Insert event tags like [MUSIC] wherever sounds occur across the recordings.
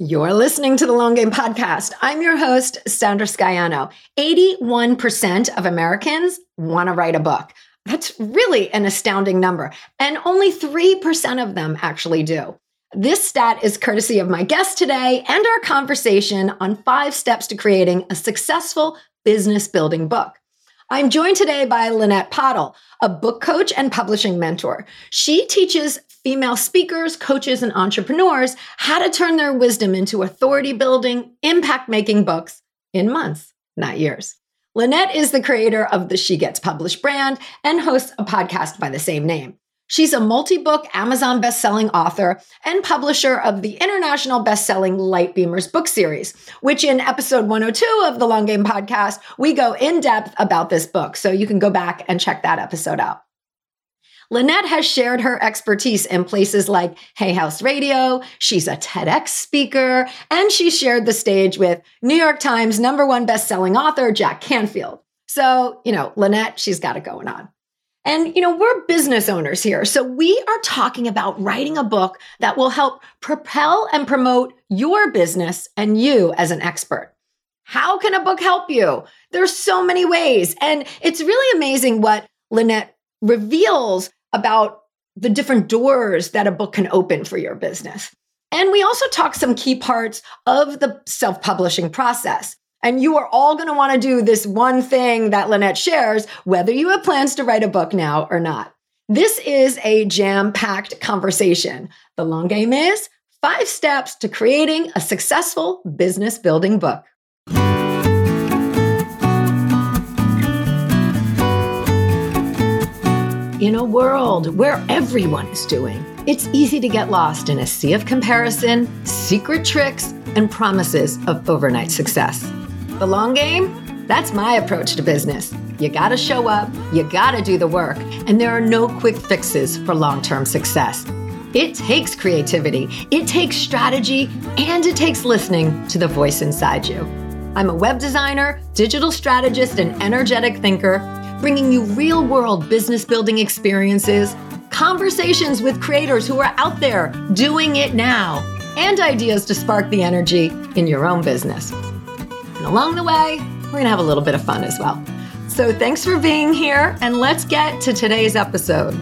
You're listening to the Long Game Podcast. I'm your host, Sandra Scaiano. 81% of Americans want to write a book. That's really an astounding number. And only 3% of them actually do. This stat is courtesy of my guest today and our conversation on five steps to creating a successful business building book. I'm joined today by Lanette Pottle, a book coach and publishing mentor. She teaches female speakers, coaches, and entrepreneurs how to turn their wisdom into authority building, impact making books in months, not years. Lanette is the creator of the She Gets Published brand and hosts a podcast by the same name. She's a multi book Amazon best-selling author and publisher of the international best-selling Light Beamers book series, which in episode 102 of the Long Game podcast, we go in depth about this book. So you can go back and check that episode out. Lanette has shared her expertise in places like Hay House Radio. She's a TEDx speaker, and she shared the stage with New York Times number one best-selling author Jack Canfield. So, you know, Lanette, she's got it going on. And, you know, we're business owners here. So we are talking about writing a book that will help propel and promote your business and you as an expert. How can a book help you? There's so many ways. And it's really amazing what Lanette reveals about the different doors that a book can open for your business. And we also talk some key parts of the self publishing process. And you are all going to want to do this one thing that Lanette shares, whether you have plans to write a book now or not. This is a jam packed conversation. The long game is five steps to creating a successful business building book. In a world where everyone is doing, it's easy to get lost in a sea of comparison, secret tricks, and promises of overnight success. The long game? That's my approach to business. You gotta show up, you gotta do the work, and there are no quick fixes for long term success. It takes creativity, it takes strategy, and it takes listening to the voice inside you. I'm a web designer, digital strategist, and energetic thinker bringing you real world business building experiences, conversations with creators who are out there doing it now, and ideas to spark the energy in your own business. And along the way, we're going to have a little bit of fun as well. So thanks for being here, and let's get to today's episode.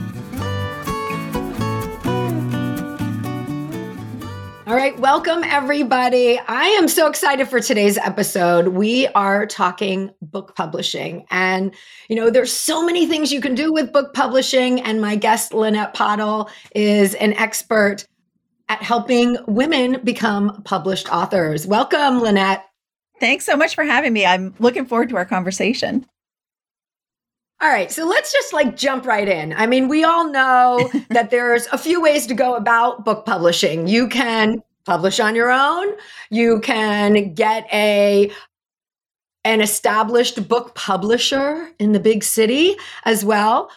All right, welcome everybody. I am so excited for today's episode. We are talking book publishing. And, you know, there's so many things you can do with book publishing. And my guest, Lanette Pottle, is an expert at helping women become published authors. Welcome, Lanette. Thanks so much for having me. I'm looking forward to our conversation. All right, so let's just like jump right in. I mean, we all know [LAUGHS] that there's a few ways to go about book publishing. You can publish on your own, you can get a an established book publisher in the big city as well.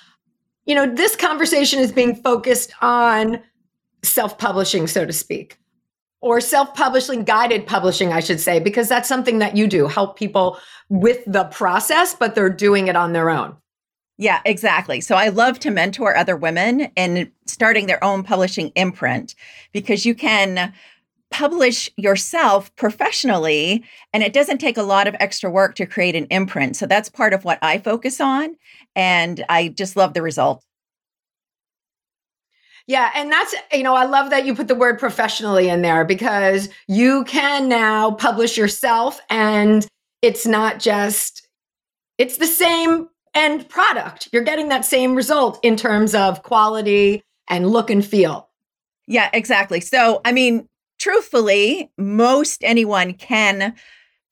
You know, this conversation is being focused on self-publishing, so to speak or self-publishing guided publishing i should say because that's something that you do help people with the process but they're doing it on their own yeah, exactly. So I love to mentor other women in starting their own publishing imprint because you can publish yourself professionally and it doesn't take a lot of extra work to create an imprint. So that's part of what I focus on and I just love the result. Yeah, and that's, you know, I love that you put the word professionally in there because you can now publish yourself and it's not just it's the same end product. You're getting that same result in terms of quality and look and feel. Yeah, exactly. So, I mean, truthfully, most anyone can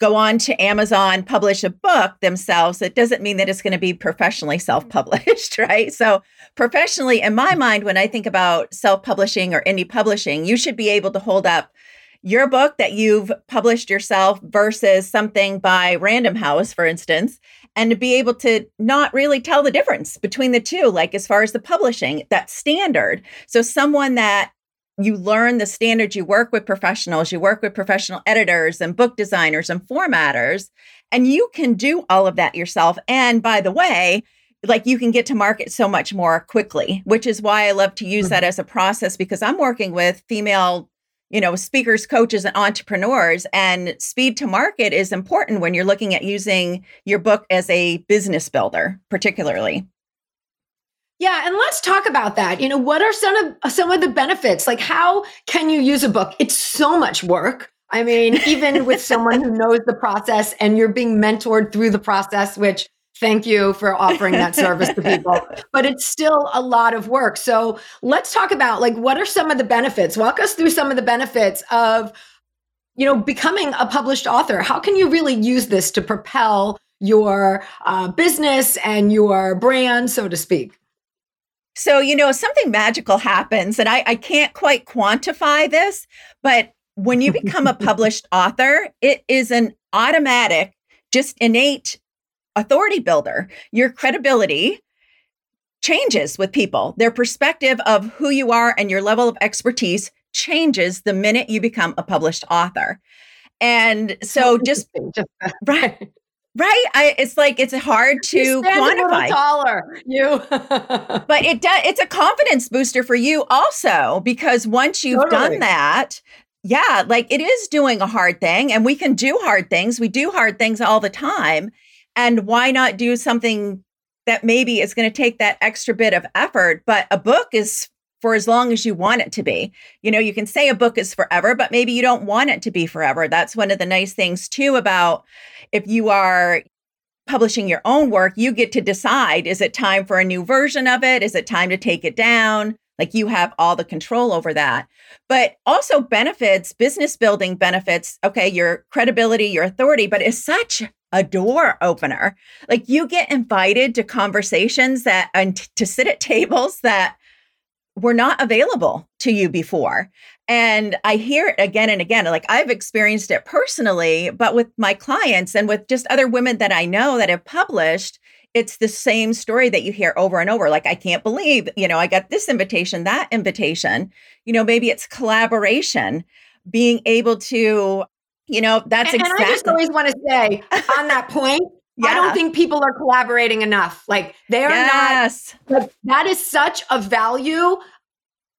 go on to Amazon, publish a book themselves. It doesn't mean that it's going to be professionally self published, [LAUGHS] right? So, professionally, in my mind, when I think about self publishing or indie publishing, you should be able to hold up your book that you've published yourself versus something by Random House, for instance, and to be able to not really tell the difference between the two, like as far as the publishing, that standard. So, someone that you learn the standards, you work with professionals, you work with professional editors and book designers and formatters, and you can do all of that yourself. And by the way, like you can get to market so much more quickly, which is why I love to use mm-hmm. that as a process because I'm working with female you know, speakers, coaches, and entrepreneurs. And speed to market is important when you're looking at using your book as a business builder, particularly. Yeah, and let's talk about that. You know, what are some of some of the benefits? Like how can you use a book? It's so much work. I mean, even with [LAUGHS] someone who knows the process and you're being mentored through the process, which thank you for offering that service to people, [LAUGHS] but it's still a lot of work. So let's talk about like what are some of the benefits? Walk us through some of the benefits of you know becoming a published author. How can you really use this to propel your uh, business and your brand, so to speak? So, you know, something magical happens, and I, I can't quite quantify this, but when you become a [LAUGHS] published author, it is an automatic, just innate authority builder. Your credibility changes with people. Their perspective of who you are and your level of expertise changes the minute you become a published author. And so just right [LAUGHS] Right. I, it's like it's hard to you quantify. taller, you. but it does. It's a confidence booster for you also because once you've totally. done that, yeah, like it is doing a hard thing, and we can do hard things. We do hard things all the time, and why not do something that maybe is going to take that extra bit of effort? But a book is for as long as you want it to be. You know, you can say a book is forever, but maybe you don't want it to be forever. That's one of the nice things too about if you are publishing your own work, you get to decide is it time for a new version of it? Is it time to take it down? Like you have all the control over that. But also benefits, business building benefits, okay, your credibility, your authority, but it's such a door opener. Like you get invited to conversations that and to sit at [LAUGHS] tables that were not available to you before. And I hear it again and again. Like I've experienced it personally, but with my clients and with just other women that I know that have published, it's the same story that you hear over and over. Like, I can't believe, you know, I got this invitation, that invitation. You know, maybe it's collaboration, being able to, you know, that's and, exactly. And I just always want to say on that point, yeah. I don't think people are collaborating enough. Like they're yes. not. Like, that is such a value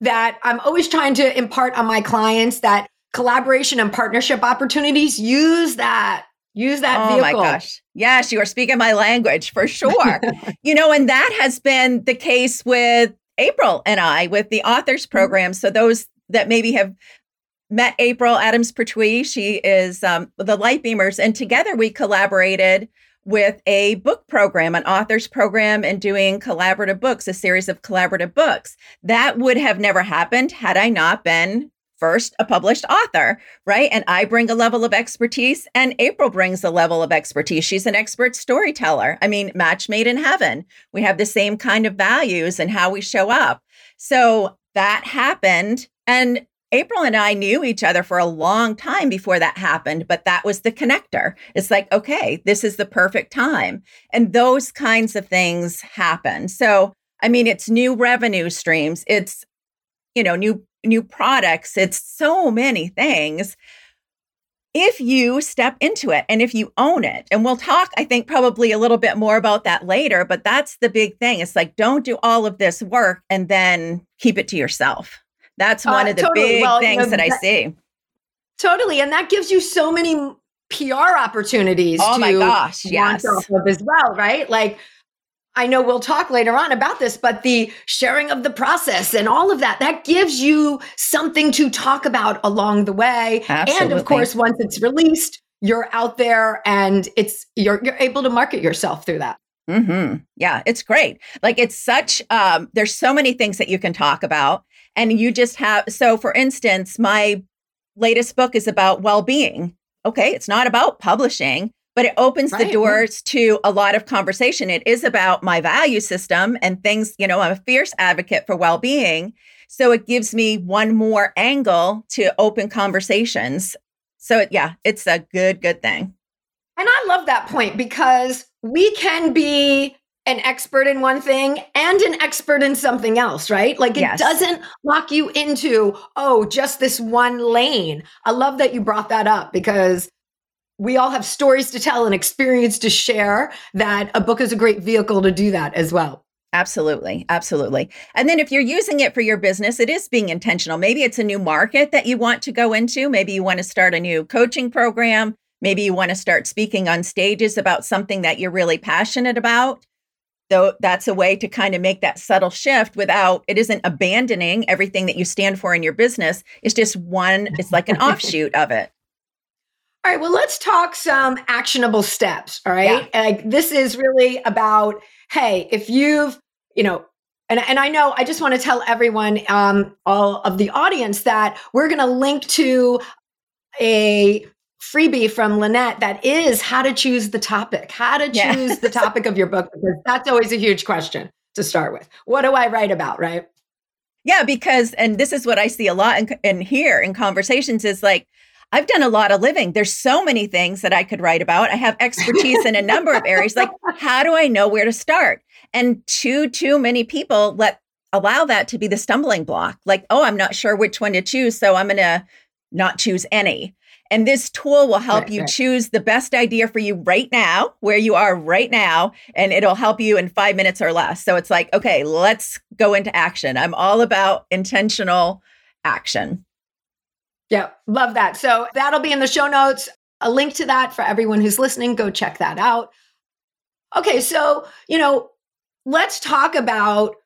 that I'm always trying to impart on my clients that collaboration and partnership opportunities use that use that oh vehicle. my gosh yes you are speaking my language for [LAUGHS] sure you know and that has been the case with april and i with the authors mm-hmm. program so those that maybe have met april adams pertwee she is um, the light beamers and together we collaborated with a book program, an author's program, and doing collaborative books, a series of collaborative books. That would have never happened had I not been first a published author, right? And I bring a level of expertise, and April brings a level of expertise. She's an expert storyteller. I mean, match made in heaven. We have the same kind of values and how we show up. So that happened. And April and I knew each other for a long time before that happened, but that was the connector. It's like, okay, this is the perfect time. And those kinds of things happen. So, I mean, it's new revenue streams, it's, you know, new new products, it's so many things. If you step into it and if you own it, and we'll talk, I think, probably a little bit more about that later, but that's the big thing. It's like, don't do all of this work and then keep it to yourself. That's one uh, of the totally. big well, things you know, that I see. Totally. And that gives you so many PR opportunities oh my gosh, yes. as well, right? Like I know we'll talk later on about this, but the sharing of the process and all of that, that gives you something to talk about along the way. Absolutely. And of course, once it's released, you're out there and it's you're you're able to market yourself through that. Mm-hmm. Yeah, it's great. Like it's such um, there's so many things that you can talk about. And you just have so for instance, my latest book is about well-being. Okay, it's not about publishing, but it opens right. the doors to a lot of conversation. It is about my value system and things, you know, I'm a fierce advocate for well-being. So it gives me one more angle to open conversations. So yeah, it's a good good thing. And I love that point because we can be an expert in one thing and an expert in something else, right? Like it yes. doesn't lock you into, oh, just this one lane. I love that you brought that up because we all have stories to tell and experience to share that a book is a great vehicle to do that as well. Absolutely. Absolutely. And then if you're using it for your business, it is being intentional. Maybe it's a new market that you want to go into. Maybe you want to start a new coaching program. Maybe you want to start speaking on stages about something that you're really passionate about. So that's a way to kind of make that subtle shift without it isn't abandoning everything that you stand for in your business. It's just one, it's like an [LAUGHS] offshoot of it. All right, well, let's talk some actionable steps. All right. Yeah. Like this is really about, hey, if you've you know, and, and I know I just want to tell everyone, um, all of the audience, that we're going to link to a freebie from Lanette that is how to choose the topic, how to choose yeah. the topic of your book, because that's always a huge question to start with. What do I write about, right? Yeah, because, and this is what I see a lot in, in here in conversations is like, I've done a lot of living. There's so many things that I could write about. I have expertise in a number of areas. Like, how do I know where to start? And too, too many people let allow that to be the stumbling block. Like, oh, I'm not sure which one to choose. So I'm going to not choose any. And this tool will help right, you right. choose the best idea for you right now, where you are right now, and it'll help you in five minutes or less. So it's like, okay, let's go into action. I'm all about intentional action. Yeah, love that. So that'll be in the show notes. A link to that for everyone who's listening. Go check that out. Okay, so, you know, let's talk about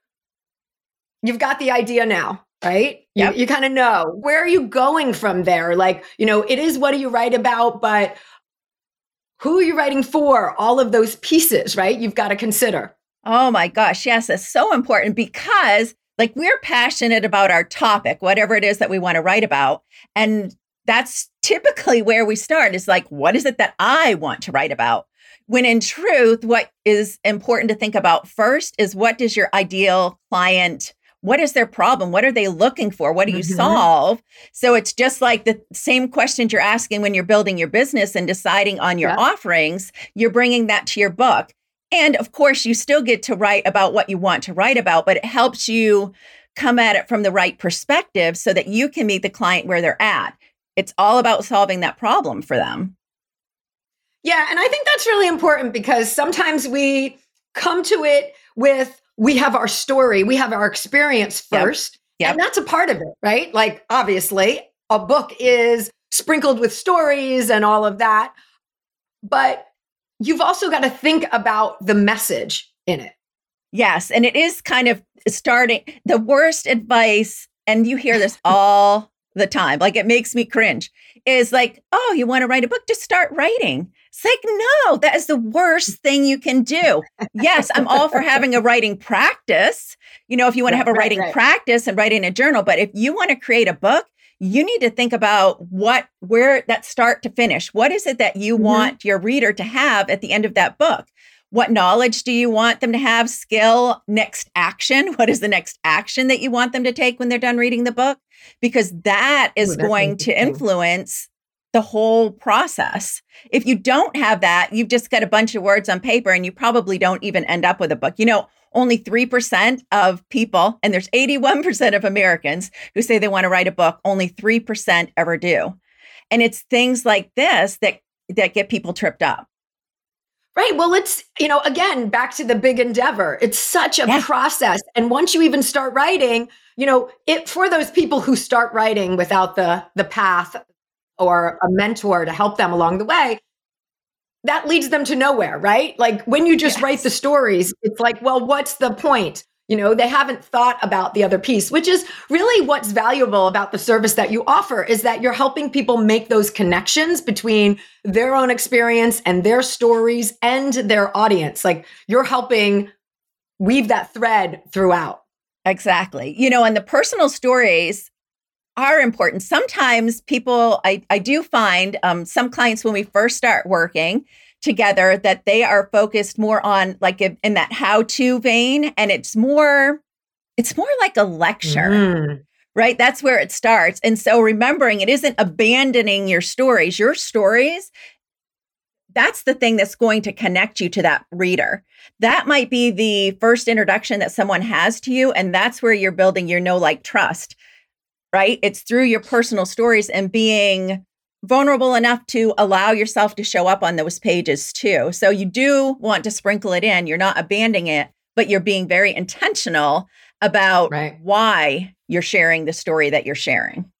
you've got the idea now, right? Yep. You, you kind of know where are you going from there? Like, you know, it is what do you write about, but who are you writing for? All of those pieces, right? You've got to consider. Oh my gosh, yes, it's so important because like we're passionate about our topic, whatever it is that we want to write about. And that's typically where we start is like, what is it that I want to write about? When in truth, what is important to think about first is what does your ideal client what is their problem? What are they looking for? What do you mm-hmm. solve? So it's just like the same questions you're asking when you're building your business and deciding on your yeah. offerings, you're bringing that to your book. And of course, you still get to write about what you want to write about, but it helps you come at it from the right perspective so that you can meet the client where they're at. It's all about solving that problem for them. Yeah. And I think that's really important because sometimes we come to it with, we have our story, we have our experience first. Yep. Yep. And that's a part of it, right? Like, obviously, a book is sprinkled with stories and all of that. But you've also got to think about the message in it. Yes. And it is kind of starting the worst advice, and you hear this [LAUGHS] all the time, like it makes me cringe, is like, oh, you want to write a book? Just start writing. It's like, no, that is the worst thing you can do. yes, I'm all for having a writing practice. You know, if you want to have a writing right, right. practice and write in a journal, but if you want to create a book, you need to think about what where that start to finish what is it that you mm-hmm. want your reader to have at the end of that book what knowledge do you want them to have skill next action [LAUGHS] what is the next action that you want them to take when they're done reading the book because that is Ooh, going to influence the whole process. If you don't have that, you've just got a bunch of words on paper and you probably don't even end up with a book. You know, only 3% of people, and there's 81% of Americans who say they want to write a book, only 3% ever do. And it's things like this that that get people tripped up. Right. Well, it's, you know, again, back to the big endeavor. It's such a process. And once you even start writing, you know, it for those people who start writing without the the path or a mentor to help them along the way, that leads them to nowhere, right? Like when you just yes. write the stories, it's like, well, what's the point? You know, they haven't thought about the other piece, which is really what's valuable about the service that you offer is that you're helping people make those connections between their own experience and their stories and their audience. Like you're helping weave that thread throughout. Exactly. You know, and the personal stories are important. Sometimes people, I, I do find um, some clients when we first start working together that they are focused more on like in, in that how to vein. And it's more, it's more like a lecture. Mm. Right. That's where it starts. And so remembering it isn't abandoning your stories, your stories that's the thing that's going to connect you to that reader. That might be the first introduction that someone has to you. And that's where you're building your know like trust right? It's through your personal stories and being vulnerable enough to allow yourself to show up on those pages too. So you do want to sprinkle it in. You're not abandoning it, but you're being very intentional about Right. why you're sharing the story that you're sharing.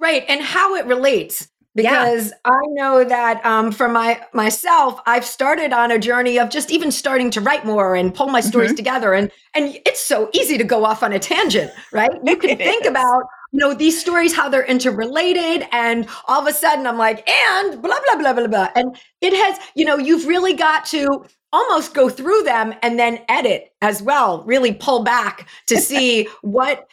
Right. And how it relates. Yeah. Because I know that um, for my myself, I've started on a journey of just even starting to write more and pull my stories Mhm. together. And and it's so easy to go off on a tangent, right? You [LAUGHS] can think is. about you know these stories how they're interrelated and all of a sudden i'm like and blah blah blah blah blah and it has you know you've really got to almost go through them and then edit as well really pull back to [LAUGHS] see what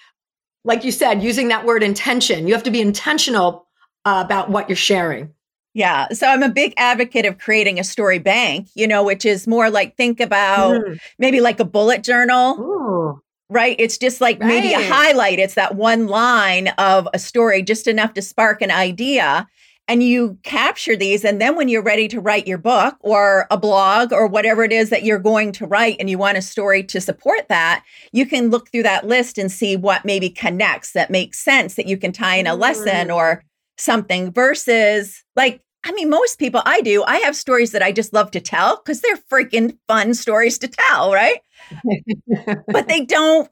like you said using that word intention you have to be intentional uh, about what you're sharing Yeah. So I'm a big advocate of creating a story bank, you know, which is more like think about Mm. maybe like a bullet journal, Ooh. right? It's just like maybe a highlight. It's that one line of a story, just enough to spark an idea. And you capture these. And then when you're ready to write your book or a blog or whatever it is that you're going to write and you want a story to support that, you can look through that list and see what maybe connects that makes sense that you can tie in a lesson Mm. or something versus like, I mean, most people I do, I have stories that I just love to tell because they're freaking fun stories to tell, right? [LAUGHS] but they don't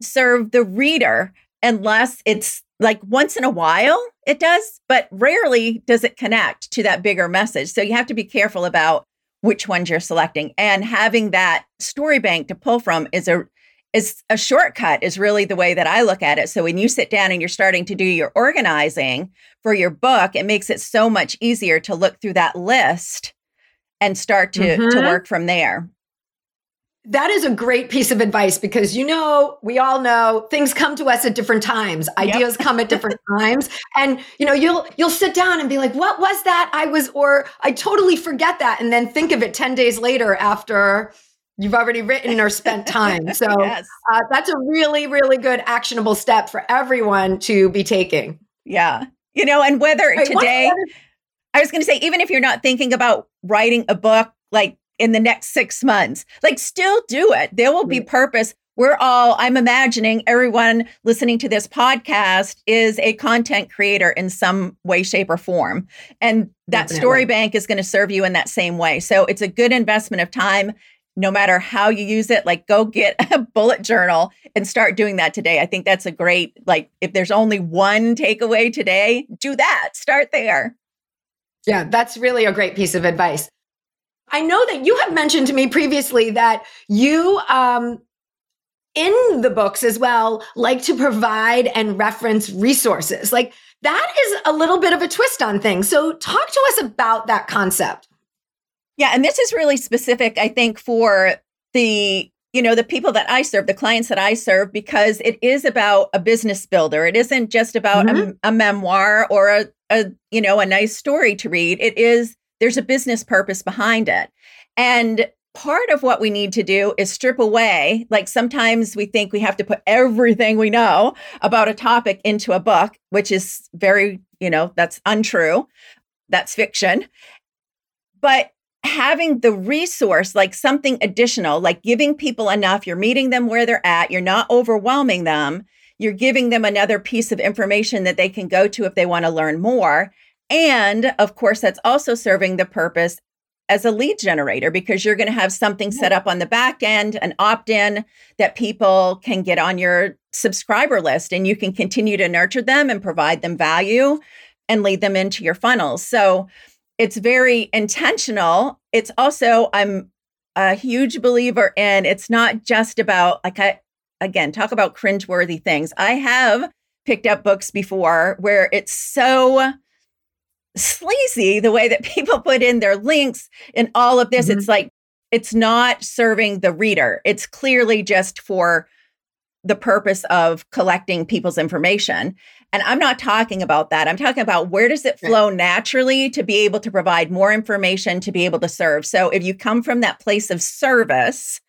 serve the reader unless it's like once in a while it does, but rarely does it connect to that bigger message. So you have to be careful about which ones you're selecting and having that story bank to pull from is a is a shortcut is really the way that I look at it. So when you sit down and you're starting to do your organizing for your book, it makes it so much easier to look through that list and start to to Mhm. work from there. That is a great piece of advice because you know, we all know things come to us at different times. Ideas come at different [LAUGHS] times. And you know, you'll you'll sit down and be like, "What was that? I was or I totally forget that." And then think of it 10 days later after you've already written or spent time. [LAUGHS] So, yes. uh, that's a really really good actionable step for everyone to be taking. Yeah. You know, and whether Right, today, other- I was going to say, even if you're not thinking about writing a book like in the next six months, like still do it. There will be purpose. We're all, I'm imagining everyone listening to this podcast is a content creator in some way, shape, or form. And that Definitely. story bank is going to serve you in that same way. So it's a good investment of time. No matter how you use it, like go get [LAUGHS] a bullet journal and start doing that today. I think that's a great, like, if there's only one takeaway today, do that. Start there. Yeah, that's really a great piece of advice. I know that you have mentioned to me previously that you, um, in the books as well, like to provide and reference resources. Like that is a little bit of a twist on things. So, talk to us about that concept. Yeah, and this is really specific, I think, for the you know the people that I serve, the clients that I serve, because it is about a business builder. It isn't just about a, mm-hmm. a memoir or a, a you know a nice story to read. It is there's a business purpose behind it, and part of what we need to do is strip away. Like sometimes we think we have to put everything we know about a topic into a book, which is very you know that's untrue. That's fiction, but having the resource like something additional like giving people enough you're meeting them where they're at you're not overwhelming them you're giving them another piece of information that they can go to if they want to learn more and of course that's also serving the purpose as a lead generator because you're going to have something set up on the back end an opt-in that people can get on your subscriber list and you can continue to nurture them and provide them value and lead them into your funnels so it's very intentional. It's also, I'm a huge believer in it's not just about, like, I, again, talk about cringeworthy things. I have picked up books before where it's so sleazy the way that [LAUGHS] people put in their links and all of this. Mhm. It's like, it's not serving the reader. It's clearly just for the purpose of collecting people's information. And I'm not talking about that. I'm talking about where does it flow naturally to be able to provide more information to be able to serve. So if you come from that place of service,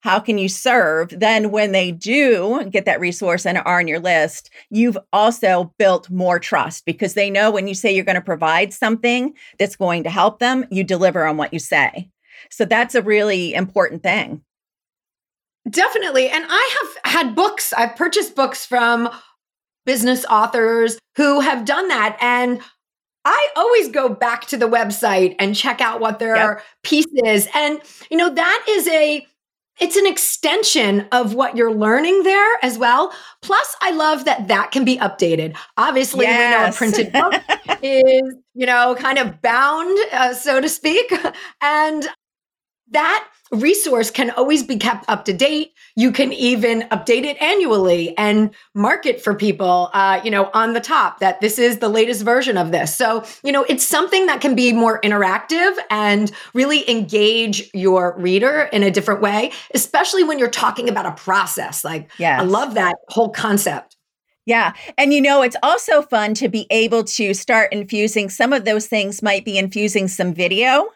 how can you serve? Then when they do get that resource and are on your list, you've also built more trust because they know when you say you're going to provide something that's going to help them, you deliver on what you say. So that's a really important thing. Definitely. And I have had books, I've purchased books from business authors who have done that. And I always go back to the website and check out what their Yep. piece is. And, you know, that is a, it's an extension of what you're learning there as well. Plus, I love that that can be updated. Obviously, yes. we know a printed book [LAUGHS] is, you know, kind of bound, uh, so to speak. [LAUGHS] And that resource can always be kept up to date. You can even update it annually and market for people, uh, you know, on the top that this is the latest version of this. So, you know, it's something that can be more interactive and really engage your reader in a different way, especially when you're talking about a process. Like, yeah, I love that whole concept. Yeah. And you know, it's also fun to be able to start infusing some of those things, might be infusing some video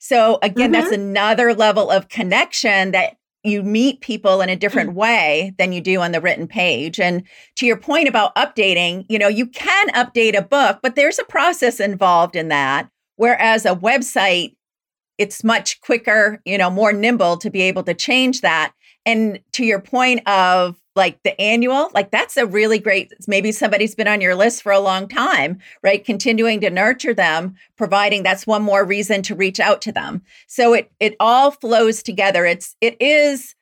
so again, mm-hmm. that's another level of connection that you meet people in a different mm. way than you do on the written page. And to your point about updating, you know, you can update a book, but there's a process involved in that. Whereas a website, it's much quicker, you know, more nimble to be able to change that. And to your point of like the annual, like that's a really great, maybe somebody's been on your list for a long time, right? Continuing to nurture them, providing that's one more reason to reach out to them. So it it all flows together. It's it is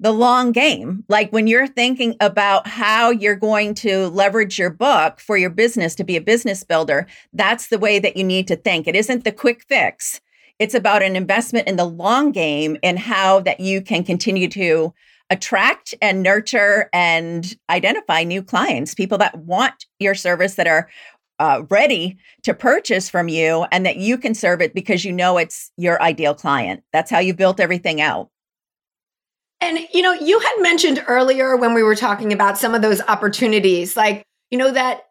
the long game. Like when you're thinking about how you're going to leverage your book for your business to be a business builder, that's the way that you need to think. It isn't the quick fix. It's about an investment in the long game and how that you can continue to attract and nurture and identify new clients, people that want your service that are uh, ready to purchase from you and that you can serve it because you know it's your ideal client. That's how you built everything out. And, you know, you had mentioned earlier when we were talking about some of those opportunities, like, you know, that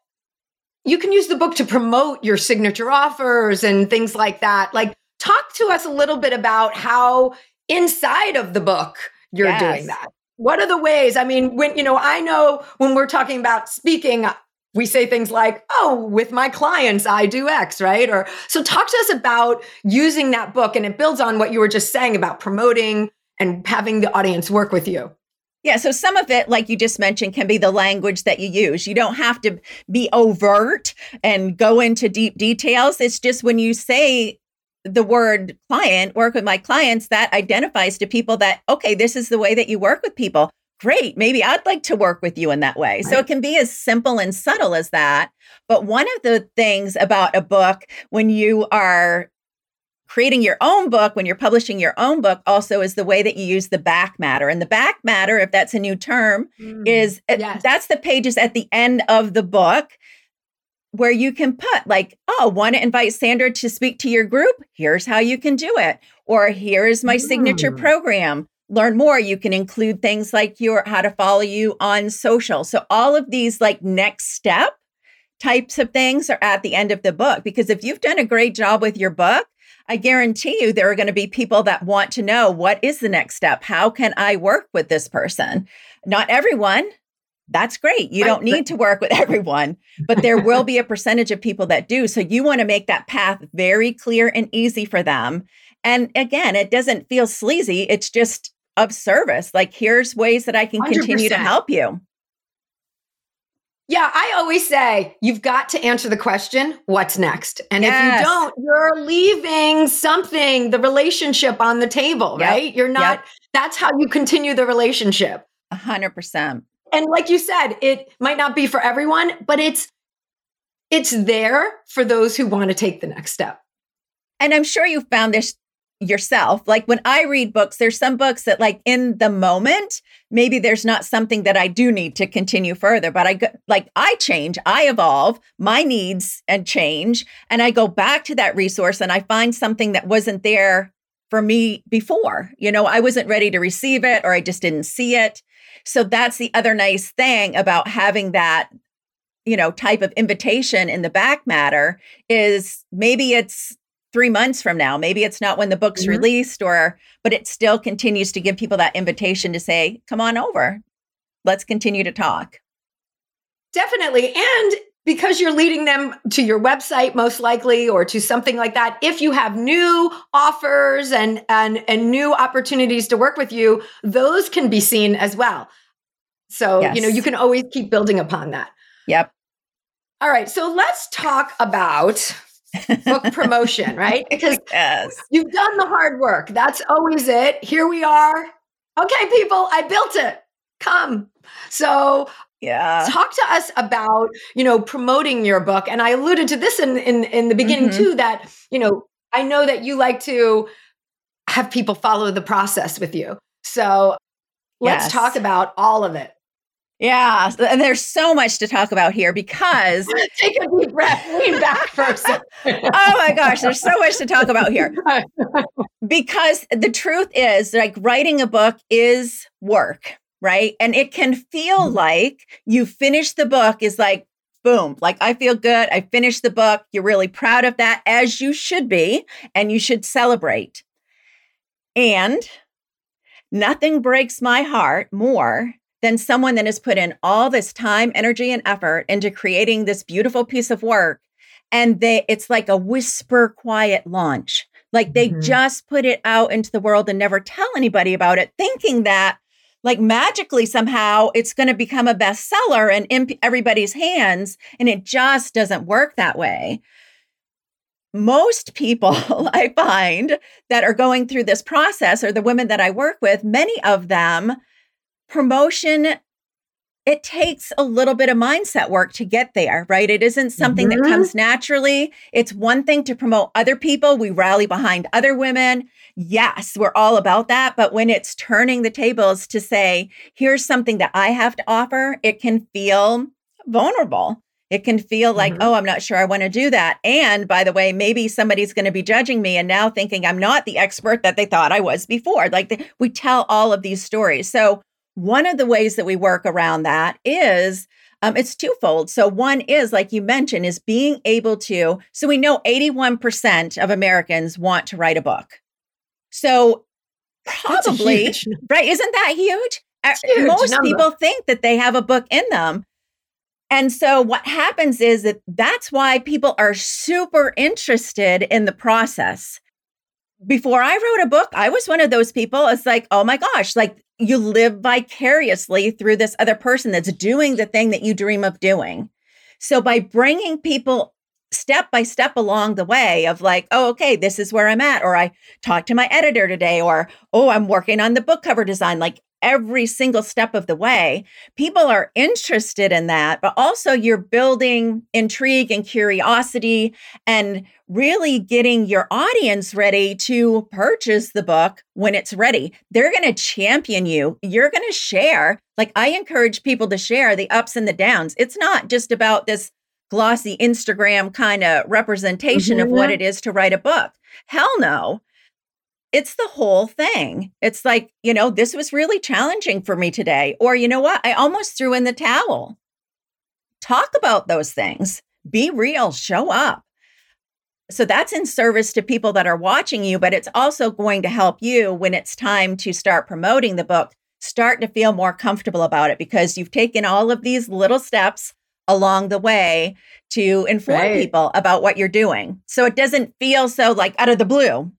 you can use the book to promote your signature offers and things like that. Like, talk to us a little bit about how inside of the book, you're yes. doing that? What are the ways? I mean, when, you know, I know when we're talking about speaking, uh, we say things like, oh, with my clients, I do X, right? Or so talk to us about using that book. And it builds on what you were just saying about promoting and having the audience work with you. Yeah, so some of it, like you just mentioned, can be the language that you use. You don't have to be overt and go into deep details. It's just when you say the word client, work with my clients, that identifies to people that, okay, this is the way that you work with people. Great. Maybe I'd like to work with you in that way. Right. So it can be as simple and subtle as that. But one of the things about a book, when you are creating your own book, when you're publishing your own book, also is the way that you use the back matter. And the back matter, if that's a new term, mm, is eh, yes. that's the pages at the end of the book where you can put like, oh, want to invite Sandra to speak to your group? Here's how you can do it. Or here's my signature mm. program. Learn more. You can include things like your how to follow you on social. So all of these like next step types of things are at the end of the book because if you've done a great job with your book, I guarantee you there are going to be people that want to know what is the next step? How can I work with this person? Not everyone, that's great. You don't need to work with [LAUGHS] everyone, but there will be a percentage of people that do. So you want to make that path very clear and easy for them. And again, it doesn't feel sleazy, it's just of service. Like, here's ways that I can 100%. continue to help you. Yeah, I always say you've got to answer the question, what's next? And yes. if you don't, you're leaving something, the relationship on the table, yep. right? You're not, yep. that's how you continue the relationship. A hundred percent. And like you said, it might not be for everyone, but it's it's there for those who want to take the next step. And I'm sure you've found this yourself. Like when I read books, there's some books that like in the moment, maybe there's not something that I do need to continue further, but I go, like I change, I evolve, my needs and change, and I go back to that resource and I find something that wasn't there for me before. You know, I wasn't ready to receive it or I just didn't see it. So that's the other nice thing about having that you know type of invitation in the back matter is maybe it's 3 months from now maybe it's not when the book's mm-hmm. released or but it still continues to give people that invitation to say come on over let's continue to talk definitely and because you're leading them to your website most likely or to something like that if you have new offers and and and new opportunities to work with you those can be seen as well so yes. you know you can always keep building upon that yep all right so let's talk about book [LAUGHS] promotion right because yes. you've done the hard work that's always it here we are okay, people, I built it. Come. So yeah. Talk to us about, you know, promoting your book. And I alluded to this in in, in the beginning mm-hmm. too, that, you know, I know that you like to have people follow the process with you. So let's yes. talk about all of it. Yeah, and there's so much to talk about here because [LAUGHS] take a deep breath, lean back first. oh my gosh, there's so much to talk about here. [LAUGHS] Because the truth is, like writing a book is work, right? And it can feel mm-hmm. like you finish the book is like boom, like I feel good. I finished the book. You're really proud of that, as you should be, and you should celebrate. And nothing breaks my heart more than someone that has put in all this time, energy, and effort into creating this beautiful piece of work. And they it's like a whisper quiet launch. Like they mm-hmm. just put it out into the world and never tell anybody about it, thinking that like magically somehow it's going to become a bestseller and in everybody's hands. And it just doesn't work that way. Most people [LAUGHS] I find that are going through this process, or the women that I work with, many of them promotion it takes a little bit of mindset work to get there, right? It isn't something mm-hmm. that comes naturally. It's one thing to promote other people. We rally behind other women. Yes, we're all about that. But when it's turning the tables to say, here's something that I have to offer, it can feel vulnerable. It can feel like, mm-hmm. oh, I'm not sure I want to do that. And by the way, maybe somebody's going to be judging me and now thinking I'm not the expert that they thought I was before. Like the, we tell all of these stories. So one of the ways that we work around that is um, it's twofold. So one is, like you mentioned, is being able to. So we know 81% of Americans want to write a book. So probably, [LAUGHS] right? Isn't that huge? huge Most number. people think that they have a book in them. And so what happens is that that's why people are super interested in the process. Before I wrote a book, I was one of those people. It's like, oh my gosh, like you live vicariously through this other person that's doing the thing that you dream of doing. So by bringing people step by step along the way of like, oh, okay, this is where I'm at, or I talked to my editor today, or oh, I'm working on the book cover design. Like every single step of the way. People are interested in that, but also you're building intrigue and curiosity and really getting your audience ready to purchase the book when it's ready. They're going to champion you. You're going to share. Like I encourage people to share the ups and the downs. It's not just about this glossy Instagram kind of representation mm-hmm. of what it is to write a book. Hell no it's the whole thing. It's like, you know, this was really challenging for me today. Or, you know what? I almost threw in the towel. Talk about those things. Be real, show up. So that's in service to people that are watching you, but it's also going to help you when it's time to start promoting the book, start to feel more comfortable about it because you've taken all of these little steps along the way to inform right. people about what you're doing. So it doesn't feel so like out of the blue.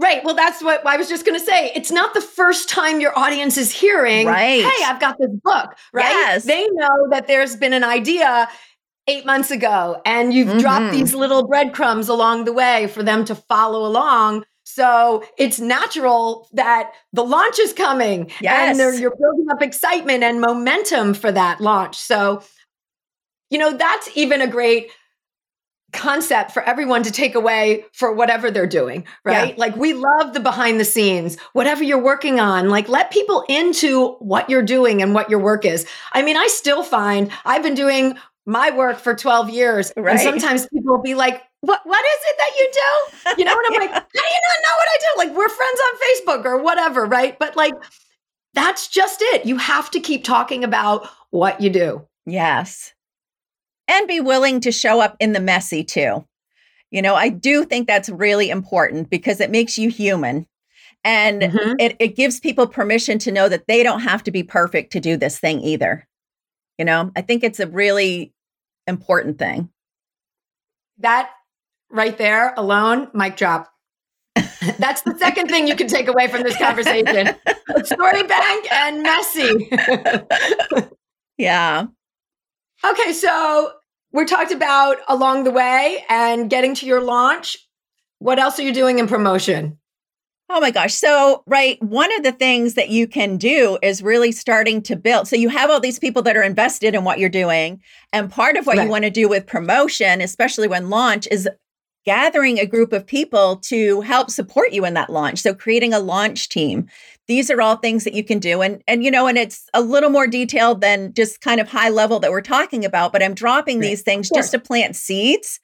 Right. Well, that's what I was just going to say. It's not the first time your audience is hearing, right. hey, I've got this book, right? Yes. They know that there's been an idea eight months ago and you've mm-hmm. dropped these little breadcrumbs along the way for them to follow along. So it's natural that the launch is coming yes. and you're building up excitement and momentum for that launch. So, you know, that's even a great concept for everyone to take away for whatever they're doing, right? Yeah. Like we love the behind the scenes, whatever you're working on, like let people into what you're doing and what your work is. I mean, I still find I've been doing my work for 12 years right. and sometimes people will be like, what what is it that you do? You know, and I'm yeah. [LAUGHS] like, how do you not know what I do? Like we're friends on Facebook or whatever, right? But like that's just it. You have to keep talking about what you do. Yes and be willing to show up in the messy too. You know, I do think that's really important because it makes you human. And mm-hmm. it, it gives people permission to know that they don't have to be perfect to do this thing either. You know, I think it's a really important thing. That right there alone, mic drop. [LAUGHS] That's the second thing you can take away from this conversation. [LAUGHS] Story bank and messy. [LAUGHS] yeah. Okay, so we talked about along the way and getting to your launch. What else are you doing in promotion? Oh my gosh. So, right, one of the things that you can do is really starting to build. So, you have all these people that are invested in what you're doing. And part of what right. you want to do with promotion, especially when launch, is gathering a group of people to help support you in that launch. So, creating a launch team. These are all things that you can do. And, and you know, and it's a little more detailed than just kind of high level that we're talking about, but I'm dropping these things just to plant seeds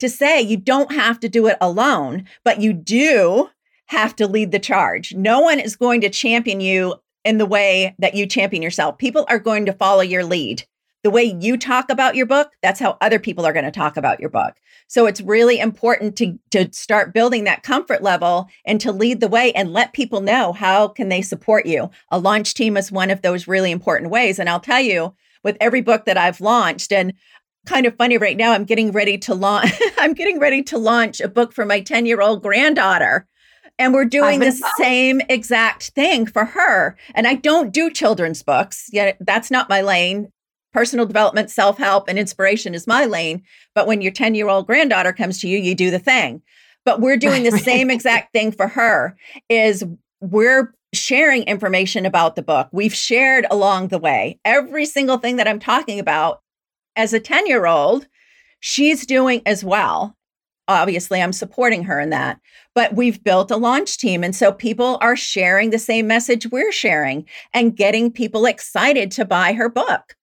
to say you don't have to do it alone, but you do have to lead the charge. No one is going to champion you in the way that you champion yourself. People are going to follow your lead. The way you talk about your book, that's how other people are going to talk about your book. So it's really important to to start building that comfort level and to lead the way and let people know how can they support you. A launch team is one of those really important ways and I'll tell you with every book that I've launched and kind of funny right now I'm getting ready to launch [LAUGHS] I'm getting ready to launch a book for my 10-year-old granddaughter and we're doing the same exact thing for her. And I don't do children's books. Yet that's not my lane. Personal development, self help, and inspiration is my lane. But when your 10 year old granddaughter comes to you, you do the thing. But we're doing the same exact thing for her is we're sharing information about the book. We've shared along the way every single thing that I'm talking about as a 10 year old, she's doing as well obviously I'm supporting her in that. But we've built a launch team. And so people are sharing the same message we're sharing and getting people excited to buy her book.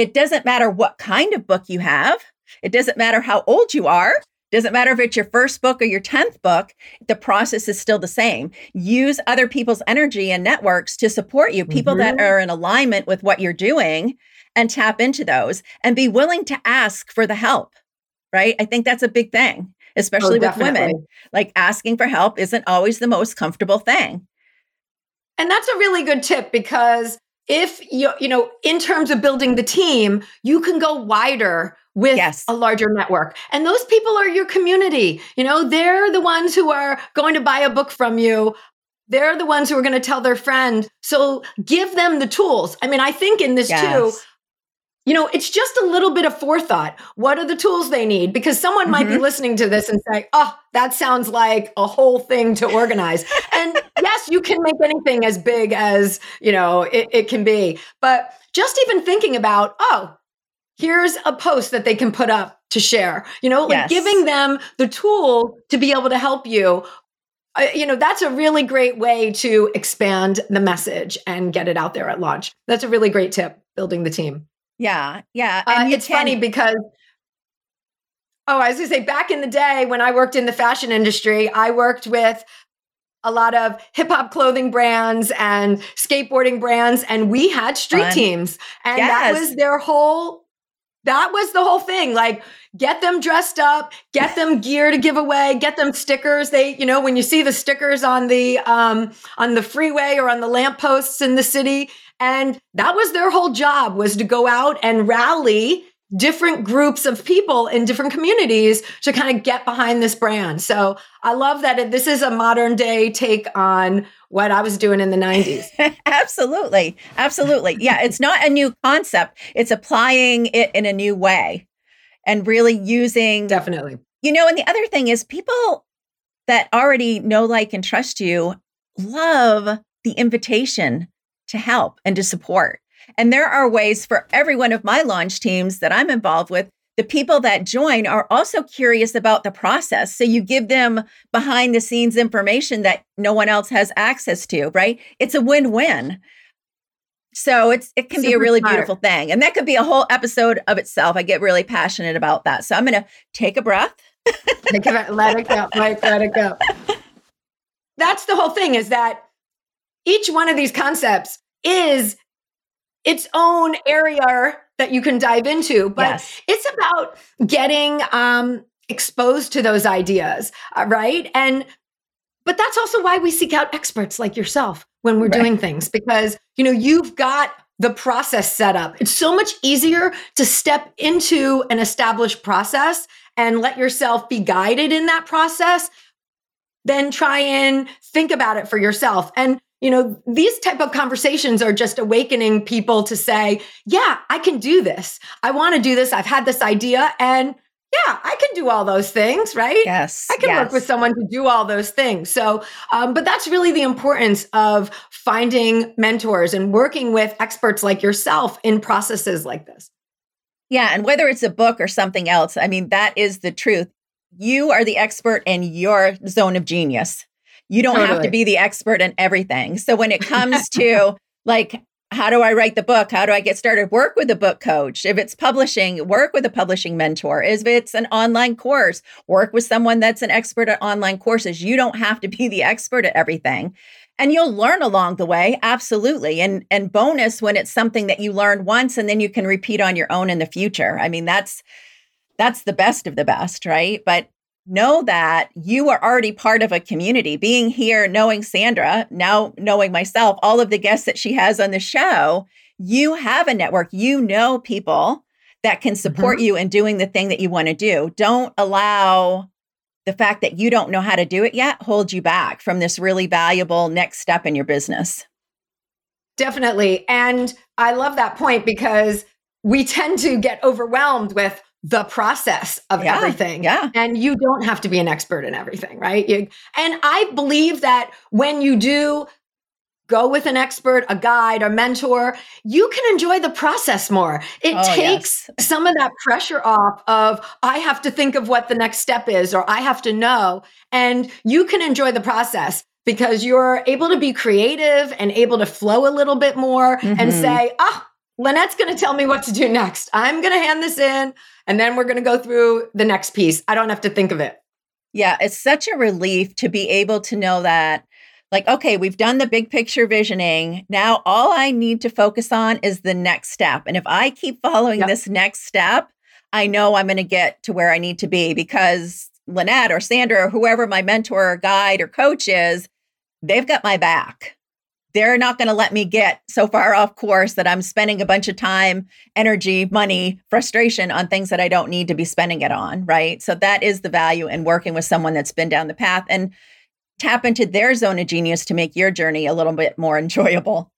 It doesn't matter what kind of book you have, it doesn't matter how old you are. Doesn't matter if it's your first book or your 10th book, the process is still the same. Use other people's energy and networks to support you, people mm-hmm. that are in alignment with what you're doing, and tap into those and be willing to ask for the help right? I think that's a big thing, oh, especially oh, with women. Like asking for help isn't always the most comfortable thing. And that's a really good tip because if you you know in terms of building the team, you can go wider with yes. a larger network. And those people are your community. You know, they're the ones who are going to buy a book from you. They're the ones who are going to tell their friend. So give them the tools. I mean, I think in this yes. too, you know, it's just a little bit of forethought. What are the tools they need? Because someone mm-hmm. might be mm-hmm. listening to this and say, oh, that sounds like a whole thing to organize. and yes, you can make anything as big as, you know, it, it can be. But just even thinking about, oh, here's a post that they can put up to share, you know, like giving them the tool to be able to help you uh, you know that's a really great way to expand the message and get it out there at launch that's a really great tip building the team yeah, yeah. Uh, it's can- funny because oh, I was gonna say back in the day when I worked in the fashion industry, I worked with a lot of hip hop clothing brands and skateboarding brands, and we had street Fun. teams, and yes. that was their whole. That was the whole thing. Like, get them dressed up, get them gear to give away, get them stickers. They, you know, when you see the stickers on the um, on the freeway or on the lampposts in the city, and that was their whole job was to go out and rally different groups of people in different communities to kind of get behind this brand. So I love that it, this is a modern day take on what I was doing in the 90s. [LAUGHS] absolutely. Absolutely. Yeah, it's not a new concept. It's applying it in a new way and really using Definitely. You know, and the other thing is people that already know like and trust you love the invitation to help and to support. And there are ways for every one of my launch teams that I'm involved with. The people that join are also curious about the process. So you give them behind the scenes information that no one else has access to, right? It's a win win. So it's it can Super be a really smart. beautiful thing. And that could be a whole episode of itself. I get really passionate about that. So I'm going to take a breath. let it go. Mike, Let it go. [LAUGHS] That's the whole thing is that each one of these concepts is its own area that you can dive into but yes. it's about getting um, exposed to those ideas uh, right and but that's also why we seek out experts like yourself when we're right. doing things because you know you've got the process set up it's so much easier to step into an established process and let yourself be guided in that process than try and think about it for yourself and you know these type of conversations are just awakening people to say yeah i can do this i want to do this i've had this idea and yeah, I can do all those things, right? Yes. I can yes. work with someone to do all those things. So, um, but that's really the importance of finding mentors and working with experts like yourself in processes like this. Yeah. And whether it's a book or something else, I mean, that is the truth. You are the expert in your zone of genius. You don't totally. have to be the expert in everything. So when it [LAUGHS] comes to like how do I write the book? How do I get started? Work with a book coach. If it's publishing, work with a publishing mentor. If it's an online course, work with someone that's an expert at online courses. You don't have to be the expert at everything. And you'll learn along the way, absolutely. And and bonus when it's something that you learn once and then you can repeat on your own in the future. I mean, that's that's the best of the best, right? But know that you are already part of a community. Being here, knowing Sandra, now knowing myself, all of the guests that she has on the show, you have a network. You know people that can support mm-hmm. you in doing the thing that you want to do. Don't allow the fact that you don't know how to do it yet hold you back from this really valuable next step in your business. Definitely. And I love that point because we tend to get overwhelmed with the process of yeah, everything. Yeah. And you don't have to be an expert in everything, right? You, and I believe that when you do go with an expert, a guide, a mentor, you can enjoy the process more. It oh, takes yes. some of that pressure off of I have to think of what the next step is or I have to know and you can enjoy the process because you're able to be creative and able to flow a little bit more mm-hmm. and say, "Oh, Lanette's going to tell me what to do next. I'm going to hand this in and then we're going to go through the next piece. I don't have to think of it. Yeah, it's such a relief to be able to know that, like, okay, we've done the big picture visioning. Now all I need to focus on is the next step. And if I keep following yep. this next step, I know I'm going to get to where I need to be because Lanette or Sandra or whoever my mentor or guide or coach is, they've got my back they're not going to let me get so far off course that I'm spending a bunch of time, energy, money, frustration on things that I don't need to be spending it on. Right. So that is the value in working with someone that's been down the path and tap into their zone of genius to make your journey a little bit more [LAUGHS] enjoyable.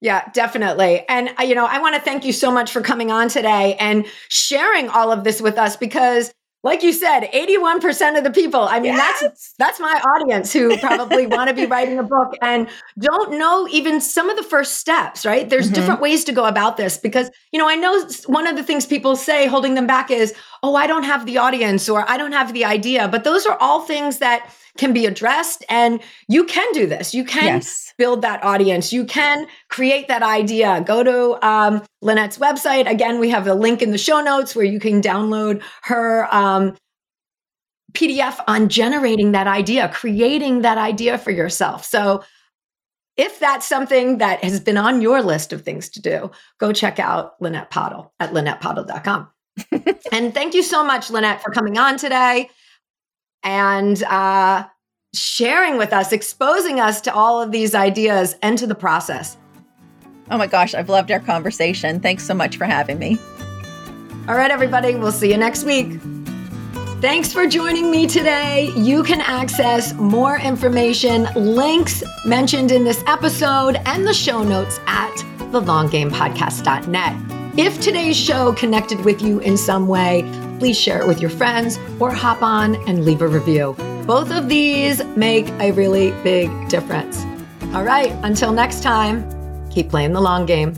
Yeah, definitely. And, uh, you know, I want to thank you so much for coming on today and sharing all of this with us because like you said 81% of the people i mean yes. that's that's my audience who probably [LAUGHS] want to be writing a book and don't know even some of the first steps right there's mm-hmm. different ways to go about this because you know i know one of the things people say holding them back is oh i don't have the audience or i don't have the idea but those are all things that can be addressed and you can do this you can yes. Build that audience. You can create that idea. Go to um, lanette's website. Again we have a link in the show notes where you can download her um, pdf on generating that idea creating that idea for yourself. So if that's something that has been on your list of things to do go check out lanette pottle at lanettepottle.com [LAUGHS] and thank you so much lanette for coming on today. And uh, sharing with us, exposing us to all of these ideas and to the process. Oh my gosh, I've loved our conversation. Thanks so much for having me. All right, everybody, we'll see you next week. Thanks for joining me today. You can access more information, links mentioned in this episode, and the show notes at thelonggamepodcast.net. If today's show connected with you in some way, please share it with your friends or hop on and leave a review. Both of these make a really big difference. All right, until next time, keep playing the long game.